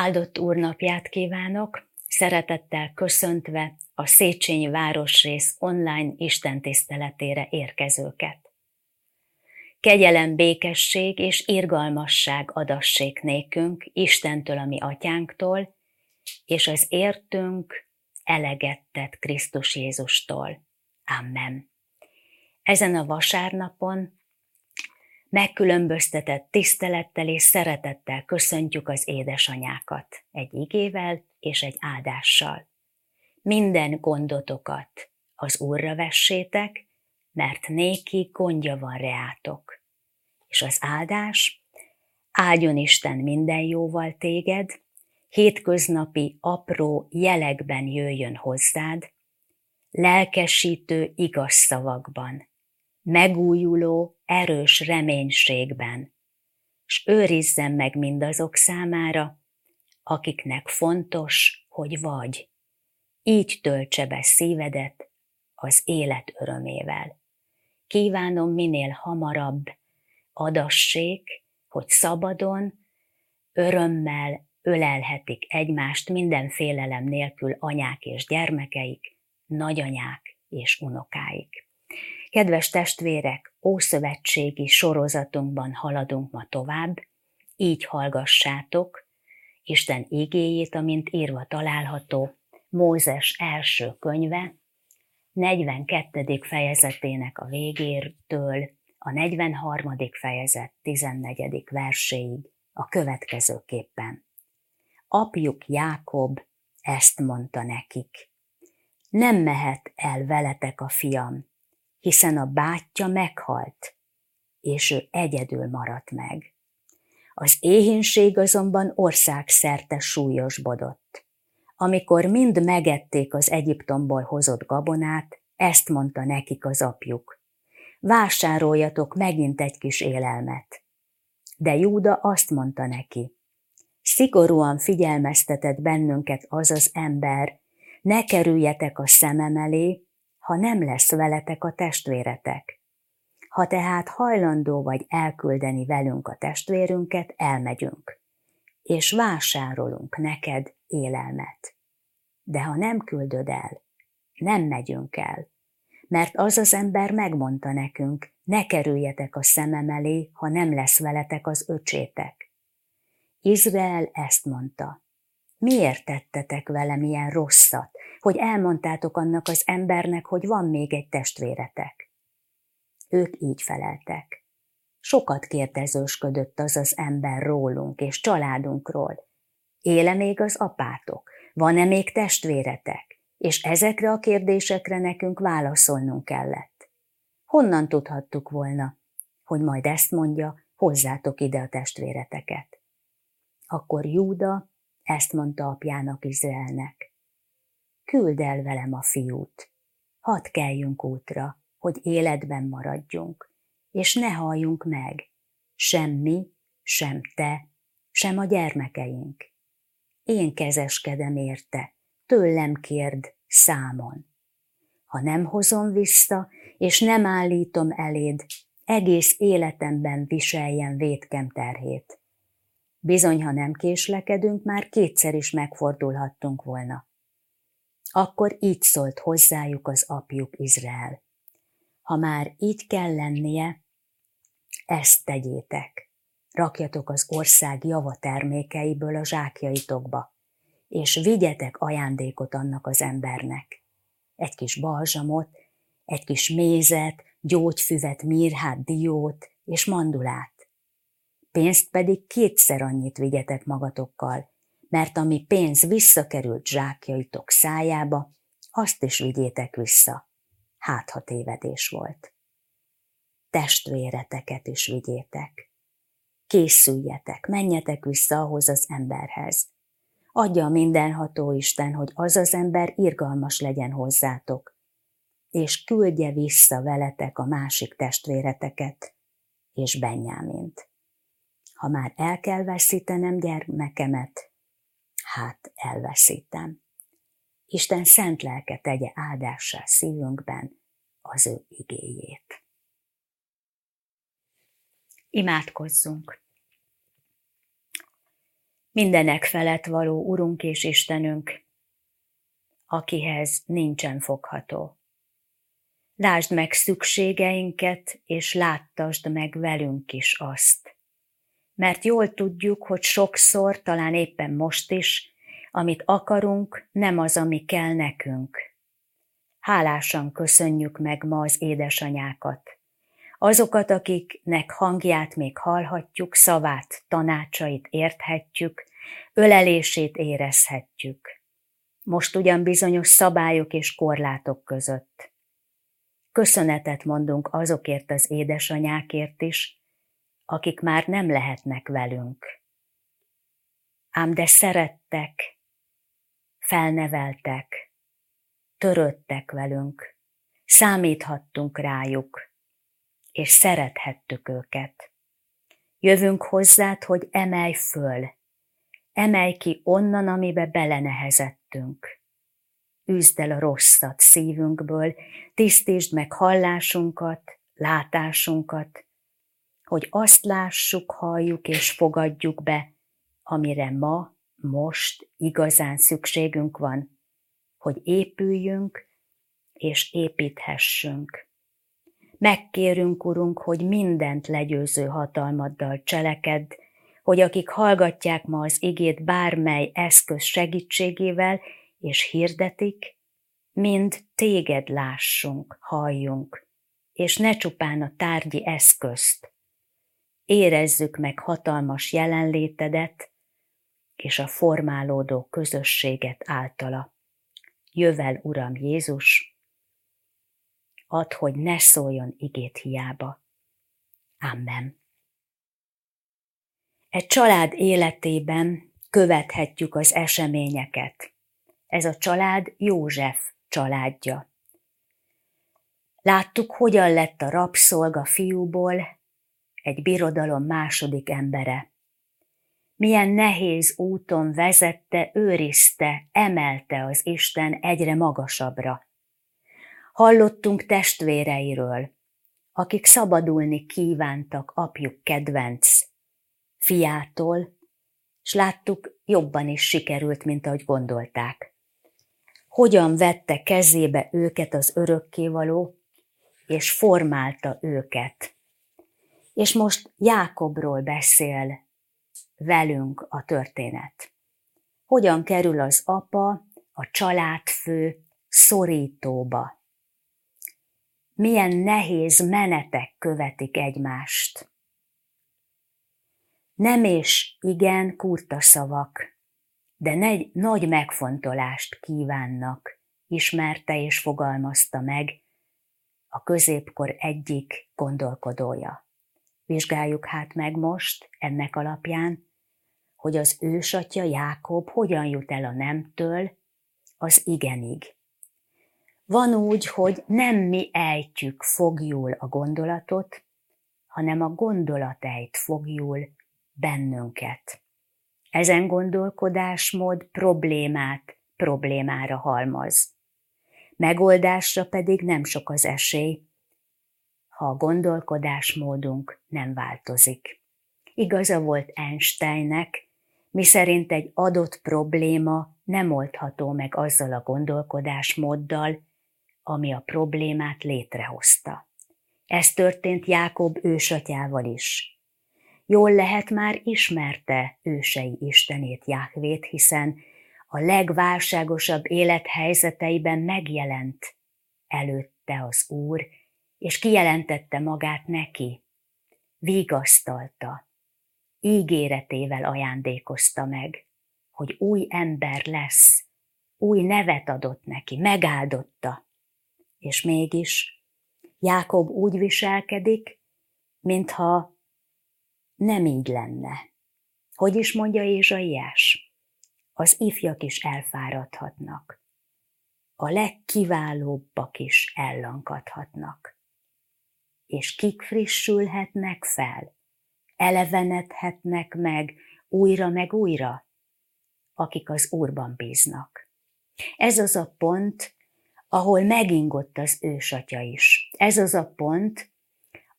Áldott úrnapját kívánok, szeretettel köszöntve a Széchenyi Városrész online istentiszteletére érkezőket. Kegyelem, békesség és irgalmasság adassék nékünk Istentől, a mi atyánktól, és az értünk eleget tett Krisztus Jézustól. Amen. Ezen a vasárnapon megkülönböztetett tisztelettel és szeretettel köszöntjük az édesanyákat egy igével és egy áldással. Minden gondotokat az Úrra vessétek, mert néki gondja van reátok. És az áldás, áldjon Isten minden jóval téged, hétköznapi apró jelekben jöjjön hozzád, lelkesítő igaz szavakban, megújuló, erős reménységben, s őrizzen meg mindazok számára, akiknek fontos, hogy vagy. Így töltse be szívedet az élet örömével. Kívánom minél hamarabb adassék, hogy szabadon, örömmel ölelhetik egymást minden félelem nélkül anyák és gyermekeik, nagyanyák és unokáik. Kedves testvérek, ószövetségi sorozatunkban haladunk ma tovább, így hallgassátok Isten igéjét, amint írva található Mózes első könyve, 42. fejezetének a végértől a 43. fejezet 14. verséig a következőképpen. Apjuk Jákob ezt mondta nekik. Nem mehet el veletek a fiam, hiszen a bátyja meghalt, és ő egyedül maradt meg. Az éhínség azonban országszerte súlyosbodott. Amikor mind megették az Egyiptomból hozott gabonát, ezt mondta nekik az apjuk. Vásároljatok megint egy kis élelmet. De Júda azt mondta neki, szigorúan figyelmeztetett bennünket az az ember, ne kerüljetek a szemem elé, ha nem lesz veletek a testvéretek. Ha tehát hajlandó vagy elküldeni velünk a testvérünket, elmegyünk, és vásárolunk neked élelmet. De ha nem küldöd el, nem megyünk el, mert az az ember megmondta nekünk, ne kerüljetek a szemem elé, ha nem lesz veletek az öcsétek. Izrael ezt mondta. Miért tettetek velem ilyen rosszat, hogy elmondtátok annak az embernek, hogy van még egy testvéretek? Ők így feleltek. Sokat kérdezősködött az az ember rólunk és családunkról. Éle még az apátok? Van-e még testvéretek? És ezekre a kérdésekre nekünk válaszolnunk kellett. Honnan tudhattuk volna, hogy majd ezt mondja, hozzátok ide a testvéreteket? Akkor Júda ezt mondta apjának Izraelnek. Küld el velem a fiút, hadd keljünk útra, hogy életben maradjunk, és ne halljunk meg, sem mi, sem te, sem a gyermekeink. Én kezeskedem érte, tőlem kérd számon. Ha nem hozom vissza, és nem állítom eléd, egész életemben viseljen vétkem terhét. Bizony, ha nem késlekedünk, már kétszer is megfordulhattunk volna. Akkor így szólt hozzájuk az apjuk Izrael. Ha már így kell lennie, ezt tegyétek. Rakjatok az ország java termékeiből a zsákjaitokba, és vigyetek ajándékot annak az embernek. Egy kis balzsamot, egy kis mézet, gyógyfüvet, mirhát, diót és mandulát. Pénzt pedig kétszer annyit vigyetek magatokkal, mert ami pénz visszakerült zsákjaitok szájába, azt is vigyétek vissza. Hát, ha tévedés volt. Testvéreteket is vigyétek. Készüljetek, menjetek vissza ahhoz az emberhez. Adja a mindenható Isten, hogy az az ember irgalmas legyen hozzátok, és küldje vissza veletek a másik testvéreteket és Benyámint. Ha már el kell veszítenem gyermekemet, hát elveszítem. Isten szent lelke tegye áldássá szívünkben az ő igéjét. Imádkozzunk! Mindenek felett való Urunk és Istenünk, akihez nincsen fogható. Lásd meg szükségeinket, és láttasd meg velünk is azt. Mert jól tudjuk, hogy sokszor, talán éppen most is, amit akarunk, nem az, ami kell nekünk. Hálásan köszönjük meg ma az édesanyákat. Azokat, akiknek hangját még hallhatjuk, szavát, tanácsait érthetjük, ölelését érezhetjük. Most ugyan bizonyos szabályok és korlátok között. Köszönetet mondunk azokért az édesanyákért is, akik már nem lehetnek velünk. Ám de szerettek, felneveltek, törődtek velünk, számíthattunk rájuk, és szerethettük őket. Jövünk hozzád, hogy emelj föl, emelj ki onnan, amibe belenehezettünk. Üzd el a rosszat szívünkből, tisztítsd meg hallásunkat, látásunkat, hogy azt lássuk, halljuk és fogadjuk be, amire ma, most igazán szükségünk van, hogy épüljünk és építhessünk. Megkérünk, Urunk, hogy mindent legyőző hatalmaddal cselekedd, hogy akik hallgatják ma az igét bármely eszköz segítségével, és hirdetik, mind téged lássunk, halljunk, és ne csupán a tárgyi eszközt. Érezzük meg hatalmas jelenlétedet, és a formálódó közösséget általa. Jövel, Uram Jézus, add, hogy ne szóljon igét hiába. Amen. Egy család életében követhetjük az eseményeket. Ez a család József családja. Láttuk, hogyan lett a rabszolga fiúból egy birodalom második embere. Milyen nehéz úton vezette, őrizte, emelte az Isten egyre magasabbra. Hallottunk testvéreiről, akik szabadulni kívántak apjuk kedvenc fiától, s láttuk, jobban is sikerült, mint ahogy gondolták. Hogyan vette kezébe őket az örökkévaló, és formálta őket. És most Jákobról beszél velünk a történet. Hogyan kerül az apa, a családfő szorítóba, milyen nehéz menetek követik egymást. Nem és igen kurta szavak, de negy, nagy megfontolást kívánnak, ismerte és fogalmazta meg a középkor egyik gondolkodója. Vizsgáljuk hát meg most ennek alapján, hogy az ősatya Jákob hogyan jut el a nemtől az igenig. Van úgy, hogy nem mi ejtjük fogjul a gondolatot, hanem a gondolat ejt fogjul bennünket. Ezen gondolkodásmód problémát problémára halmaz. Megoldásra pedig nem sok az esély, ha a gondolkodásmódunk nem változik. Igaza volt Einsteinnek, miszerint egy adott probléma nem oldható meg azzal a gondolkodásmóddal, ami a problémát létrehozta. Ez történt Jákob ősatyával is. Jól lehet már ismerte ősei istenét Jákvét, hiszen a legválságosabb élethelyzeteiben megjelent előtte az Úr, és kijelentette magát neki, vigasztalta, ígéretével ajándékozta meg, hogy új ember lesz, új nevet adott neki, megáldotta. És mégis Jákob úgy viselkedik, mintha nem így lenne. Hogy is mondja Ézsaiás? Az ifjak is elfáradhatnak. A legkiválóbbak is ellankadhatnak. És kik frissülhetnek fel? Elevenedhetnek meg újra meg újra? Akik az Úrban bíznak. Ez az a pont, ahol megingott az ősatya is. Ez az a pont,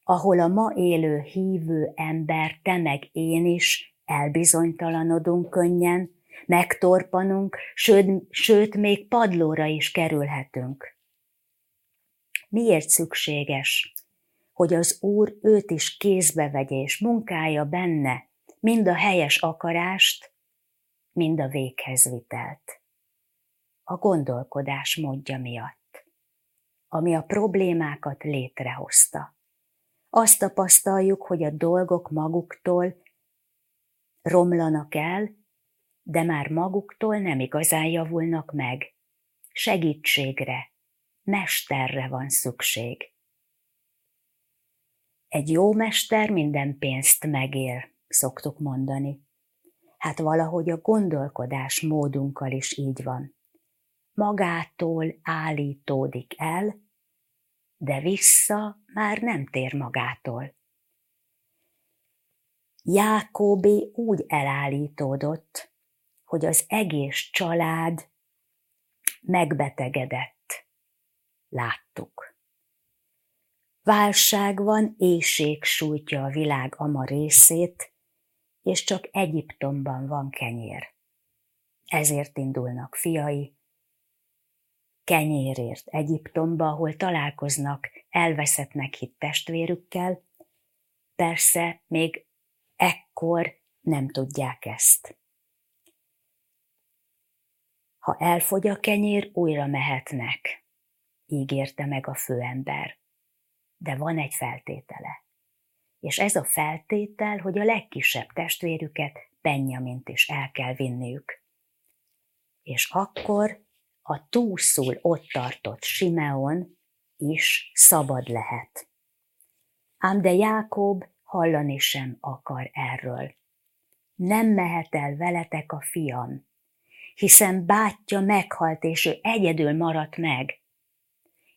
ahol a ma élő hívő ember, te meg én is elbizonytalanodunk könnyen, megtorpanunk, sőt, sőt még padlóra is kerülhetünk. Miért szükséges, hogy az Úr őt is kézbe vegye és munkálja benne mind a helyes akarást, mind a véghezvitelt? A gondolkodás módja miatt, ami a problémákat létrehozta azt tapasztaljuk, hogy a dolgok maguktól romlanak el, de már maguktól nem igazán javulnak meg. Segítségre, mesterre van szükség. Egy jó mester minden pénzt megér, szoktuk mondani. Hát valahogy a gondolkodás módunkkal is így van. Magától állítódik el, de vissza már nem tér magától. Jákóbé úgy elállítódott, hogy az egész család megbetegedett. Láttuk. Válság van, éjség sújtja a világ ama részét, és csak Egyiptomban van kenyér. Ezért indulnak fiai, kenyérért Egyiptomba, ahol találkoznak elveszettnek hit testvérükkel, persze még ekkor nem tudják ezt. Ha elfogy a kenyér, újra mehetnek, ígérte meg a főember. De van egy feltétele. És ez a feltétel, hogy a legkisebb testvérüket, Benjamint is el kell vinniük. És akkor a túlszul ott tartott Simeon is szabad lehet. Ám de Jákob hallani sem akar erről. Nem mehet el veletek a fiam, hiszen bátyja meghalt, és ő egyedül maradt meg.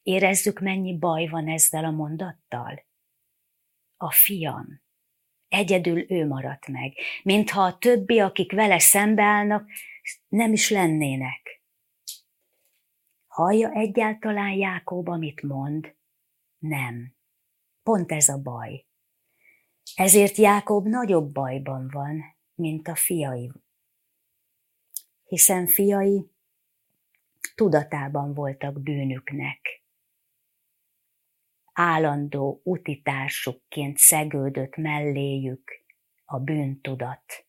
Érezzük, mennyi baj van ezzel a mondattal? A fiam. Egyedül ő maradt meg, mintha a többi, akik vele szembeállnak, nem is lennének. Hallja egyáltalán Jákob, amit mond? Nem. Pont ez a baj. Ezért Jákob nagyobb bajban van, mint a fiai. Hiszen fiai tudatában voltak bűnüknek. Állandó utitársukként szegődött melléjük a bűntudat,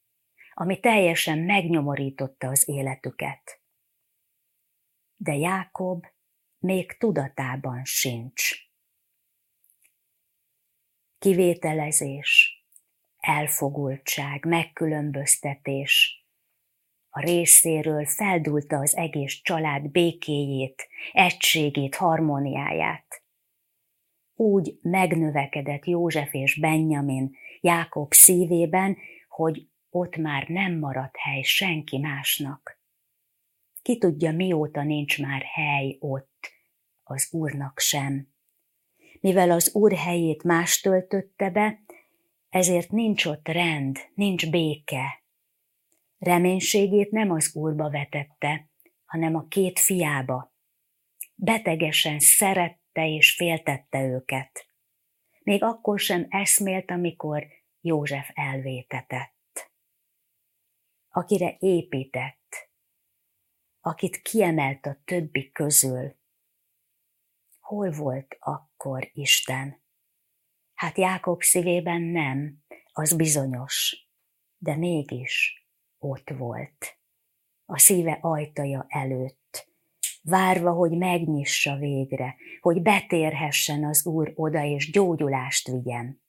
ami teljesen megnyomorította az életüket de Jákob még tudatában sincs. Kivételezés, elfogultság, megkülönböztetés, a részéről feldulta az egész család békéjét, egységét, harmóniáját. Úgy megnövekedett József és Benjamin Jákob szívében, hogy ott már nem maradt hely senki másnak. Ki tudja, mióta nincs már hely ott, az Úrnak sem. Mivel az Úr helyét más töltötte be, ezért nincs ott rend, nincs béke. Reménységét nem az Úrba vetette, hanem a két fiába. Betegesen szerette és féltette őket. Még akkor sem eszmélt, amikor József elvétetett. Akire épített, akit kiemelt a többi közül. Hol volt akkor Isten? Hát Jákob szívében nem, az bizonyos, de mégis ott volt. a szíve ajtaja előtt, várva, hogy megnyissa végre, hogy betérhessen az Úr oda és gyógyulást vigyen.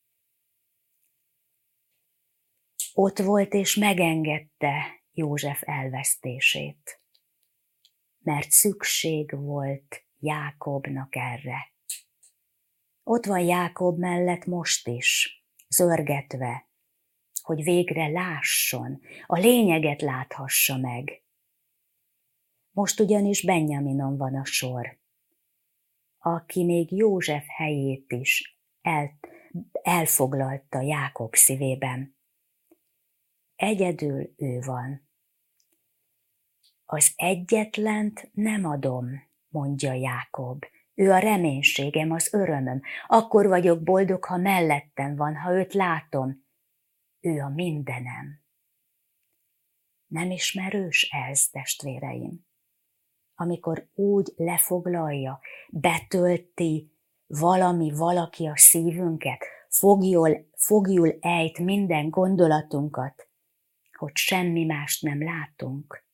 Ott volt és megengedte József elvesztését, mert szükség volt Jákobnak erre. Ott van Jákob mellett most is, zörgetve, hogy végre lásson, a lényeget láthassa meg. Most ugyanis Benjaminon van a sor, aki még József helyét is el, elfoglalta Jákob szívében. Egyedül ő van. Az egyetlent nem adom, mondja Jákob. Ő a reménységem, az örömöm. Akkor vagyok boldog, ha mellettem van, ha őt látom. Ő a mindenem. Nem ismerős ez, testvéreim? Amikor úgy lefoglalja, betölti valami, valaki a szívünket, fogjul, fogjul ejt minden gondolatunkat, hogy semmi mást nem látunk.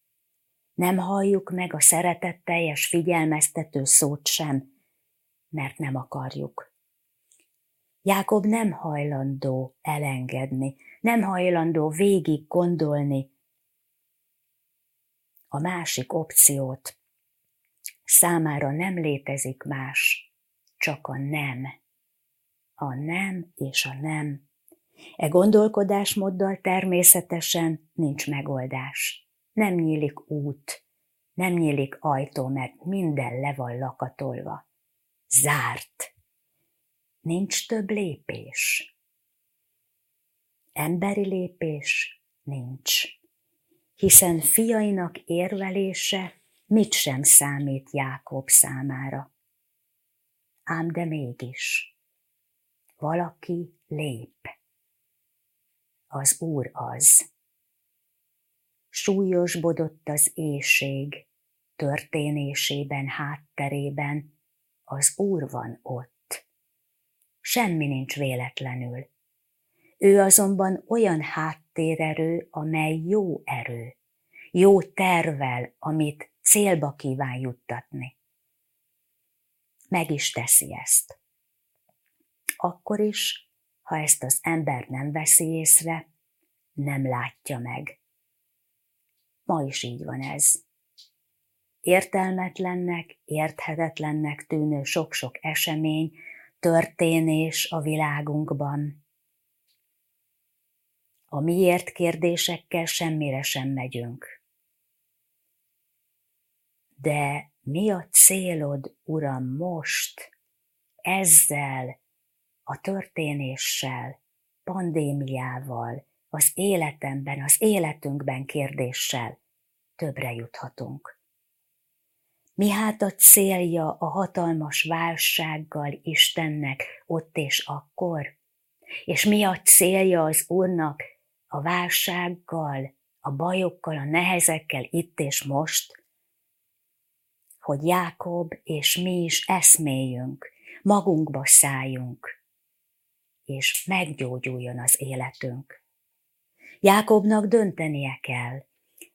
Nem halljuk meg a szeretetteljes figyelmeztető szót sem, mert nem akarjuk. Jákob nem hajlandó elengedni, nem hajlandó végig gondolni a másik opciót. Számára nem létezik más, csak a nem. A nem és a nem. E gondolkodásmóddal természetesen nincs megoldás. Nem nyílik út, nem nyílik ajtó, mert minden le van lakatolva. Zárt. Nincs több lépés. Emberi lépés nincs, hiszen fiainak érvelése mit sem számít Jákob számára. Ám de mégis, valaki lép. Az Úr az. Súlyosbodott az éjség, történésében, hátterében, az Úr van ott. Semmi nincs véletlenül. Ő azonban olyan háttérerő, amely jó erő, jó tervel, amit célba kíván juttatni. Meg is teszi ezt. Akkor is, ha ezt az ember nem veszi észre, nem látja meg. Ma is így van ez. Értelmetlennek, érthetetlennek tűnő sok-sok esemény, történés a világunkban, a miért kérdésekkel semmire sem megyünk. De mi a célod, Uram, most, ezzel, a történéssel, pandémiával, az életemben, az életünkben kérdéssel többre juthatunk. Mi hát a célja a hatalmas válsággal Istennek ott és akkor? És mi a célja az Úrnak a válsággal, a bajokkal, a nehezekkel itt és most, hogy Jákob és mi is eszméljünk, magunkba szálljunk, és meggyógyuljon az életünk. Jákobnak döntenie kell.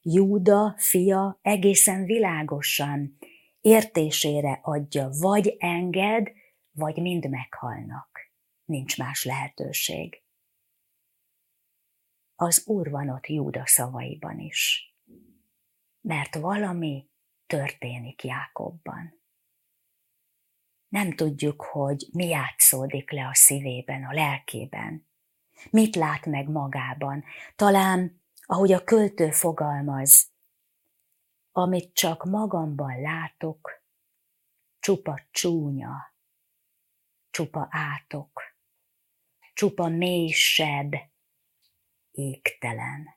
Júda fia egészen világosan értésére adja, vagy enged, vagy mind meghalnak. Nincs más lehetőség az Úr van ott Júda szavaiban is. Mert valami történik Jákobban. Nem tudjuk, hogy mi játszódik le a szívében, a lelkében. Mit lát meg magában. Talán, ahogy a költő fogalmaz, amit csak magamban látok, csupa csúnya, csupa átok, csupa mélysebb, égtelen.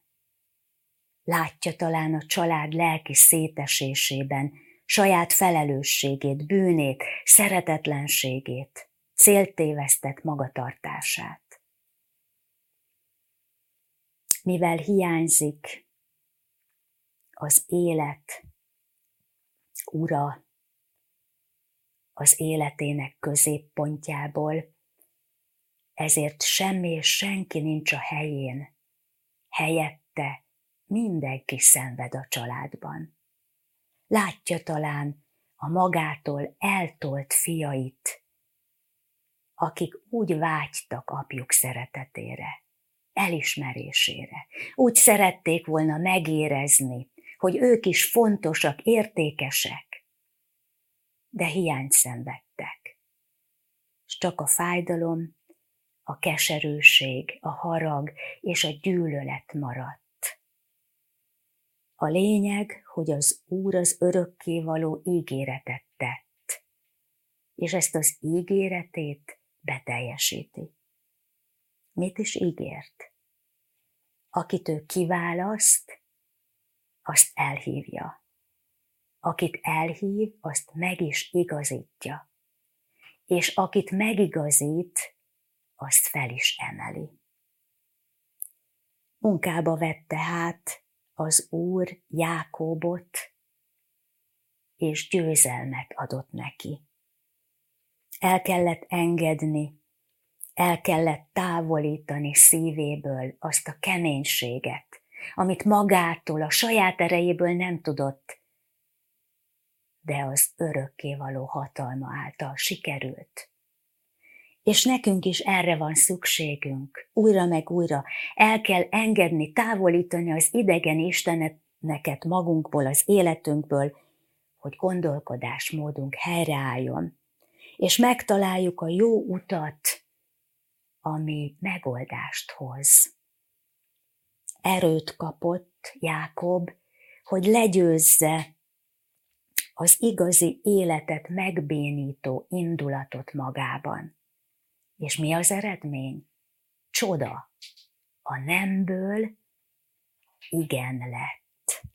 Látja talán a család lelki szétesésében saját felelősségét, bűnét, szeretetlenségét, céltévesztett magatartását. Mivel hiányzik az élet ura az életének középpontjából, ezért semmi és senki nincs a helyén, helyette mindenki szenved a családban. Látja talán a magától eltolt fiait, akik úgy vágytak apjuk szeretetére, elismerésére. Úgy szerették volna megérezni, hogy ők is fontosak, értékesek, de hiányt szenvedtek. És csak a fájdalom, a keserűség, a harag és a gyűlölet maradt. A lényeg, hogy az Úr az örökkévaló ígéretet tett, és ezt az ígéretét beteljesíti. Mit is ígért? Akit ő kiválaszt, azt elhívja. Akit elhív, azt meg is igazítja. És akit megigazít, azt fel is emeli. Munkába vette hát az Úr Jákóbot, és győzelmet adott neki. El kellett engedni, el kellett távolítani szívéből azt a keménységet, amit magától, a saját erejéből nem tudott, de az örökkévaló hatalma által sikerült. És nekünk is erre van szükségünk, újra meg újra. El kell engedni, távolítani az idegen isteneket magunkból, az életünkből, hogy gondolkodásmódunk helyreálljon, és megtaláljuk a jó utat, ami megoldást hoz. Erőt kapott Jákob, hogy legyőzze az igazi életet megbénító indulatot magában. És mi az eredmény? Csoda. A nemből igen lett.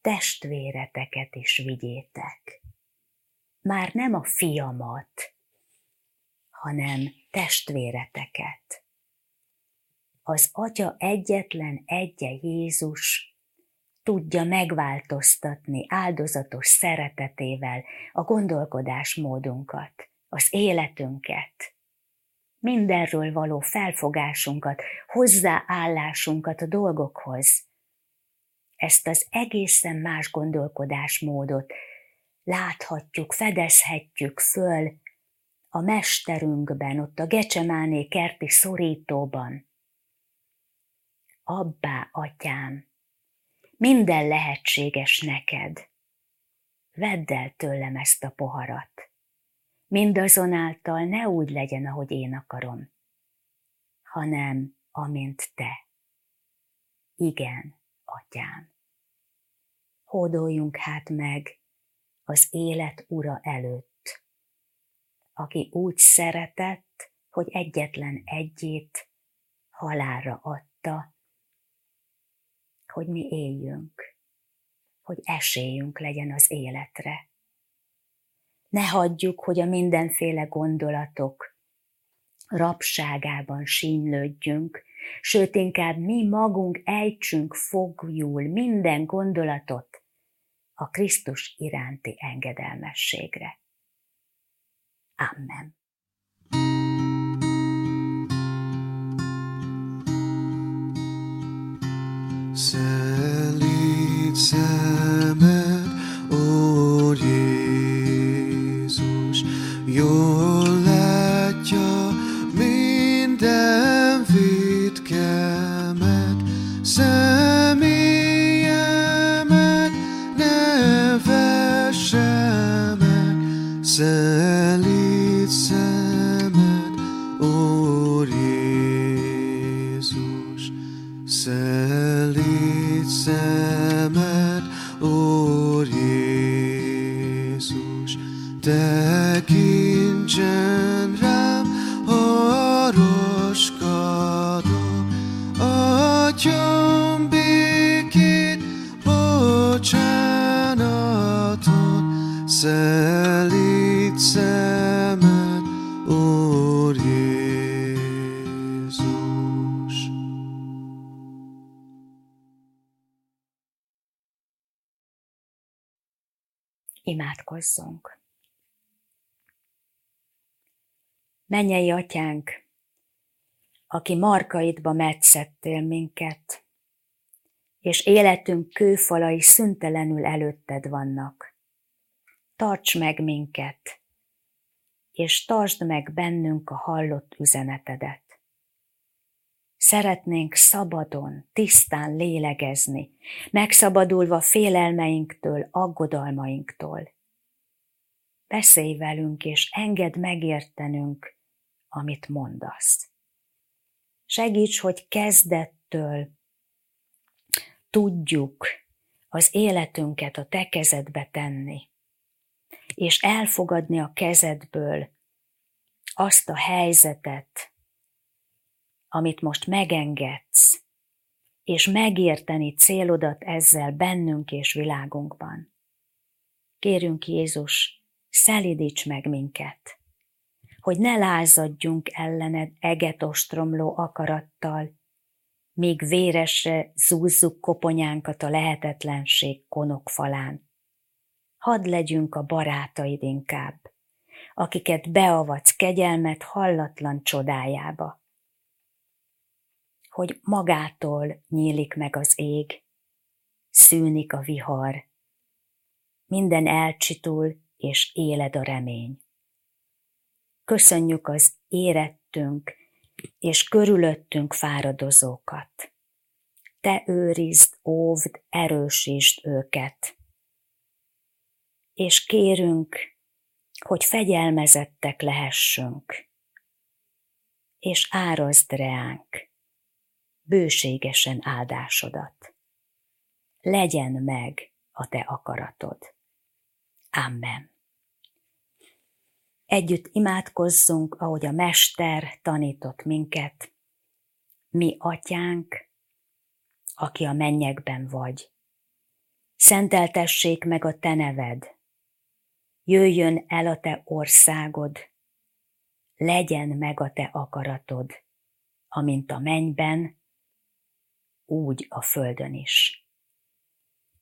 Testvéreteket is vigyétek. Már nem a fiamat, hanem testvéreteket. Az Atya egyetlen egye Jézus tudja megváltoztatni áldozatos szeretetével a gondolkodásmódunkat, az életünket, mindenről való felfogásunkat, hozzáállásunkat a dolgokhoz. Ezt az egészen más gondolkodásmódot láthatjuk, fedezhetjük föl a mesterünkben, ott a Gecsemáné kerti szorítóban. Abbá, atyám, minden lehetséges neked. Vedd el tőlem ezt a poharat. Mindazonáltal ne úgy legyen, ahogy én akarom, hanem amint te. Igen, atyám. Hódoljunk hát meg az élet ura előtt, aki úgy szeretett, hogy egyetlen egyét halálra adta, hogy mi éljünk, hogy esélyünk legyen az életre. Ne hagyjuk, hogy a mindenféle gondolatok rabságában sínlődjünk, sőt inkább mi magunk ejtsünk fogjul minden gondolatot a Krisztus iránti engedelmességre. Amen. Szelíd szemed, Imádkozzunk. Mennyei atyánk, aki markaidba metszettél minket, és életünk kőfalai szüntelenül előtted vannak. Tarts meg minket, és tartsd meg bennünk a hallott üzenetedet. Szeretnénk szabadon, tisztán lélegezni, megszabadulva félelmeinktől, aggodalmainktól. Beszélj velünk, és engedd megértenünk, amit mondasz. Segíts, hogy kezdettől tudjuk az életünket a te kezedbe tenni, és elfogadni a kezedből azt a helyzetet, amit most megengedsz, és megérteni célodat ezzel bennünk és világunkban. Kérünk Jézus, szelidíts meg minket, hogy ne lázadjunk ellened egetostromló akarattal, míg véresre zúzzuk koponyánkat a lehetetlenség konok falán. Hadd legyünk a barátaid inkább, akiket beavatsz kegyelmet hallatlan csodájába hogy magától nyílik meg az ég, szűnik a vihar, minden elcsitul, és éled a remény. Köszönjük az érettünk és körülöttünk fáradozókat. Te őrizd, óvd, erősítsd őket. És kérünk, hogy fegyelmezettek lehessünk, és árazd reánk bőségesen áldásodat. Legyen meg a te akaratod. Amen. Együtt imádkozzunk, ahogy a Mester tanított minket. Mi, Atyánk, aki a mennyekben vagy, szenteltessék meg a te neved, jöjjön el a te országod, legyen meg a te akaratod, amint a mennyben, úgy a földön is.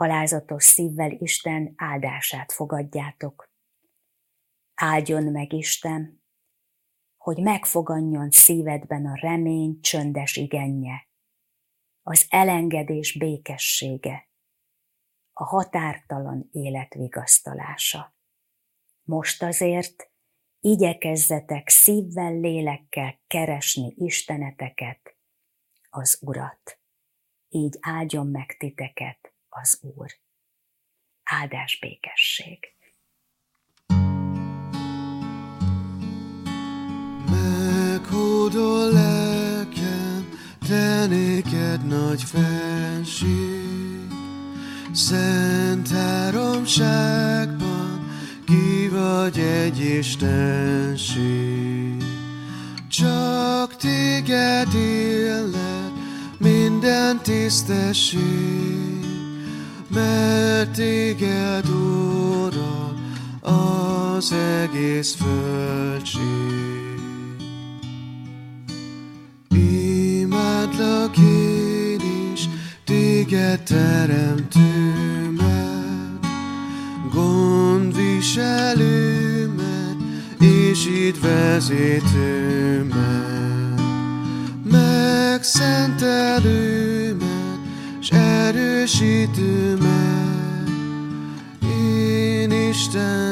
alázatos szívvel Isten áldását fogadjátok. Áldjon meg Isten, hogy megfoganjon szívedben a remény csöndes igenje, az elengedés békessége, a határtalan élet vigasztalása. Most azért igyekezzetek szívvel, lélekkel keresni Isteneteket, az Urat így áldjon meg titeket az Úr. Áldás békesség. Meghódol lelkem, te néked nagy fenség, Szent háromságban ki vagy egy istenség. Csak téged illet, minden tisztesség, mert téged, Uram, az egész földség. Imádlak én is, téged teremtőmet, gondviselőmet, és itt vezetőmet megszentelőmet, s erősítőmet, én Isten